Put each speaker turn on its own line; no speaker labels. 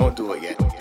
Don't do it yet.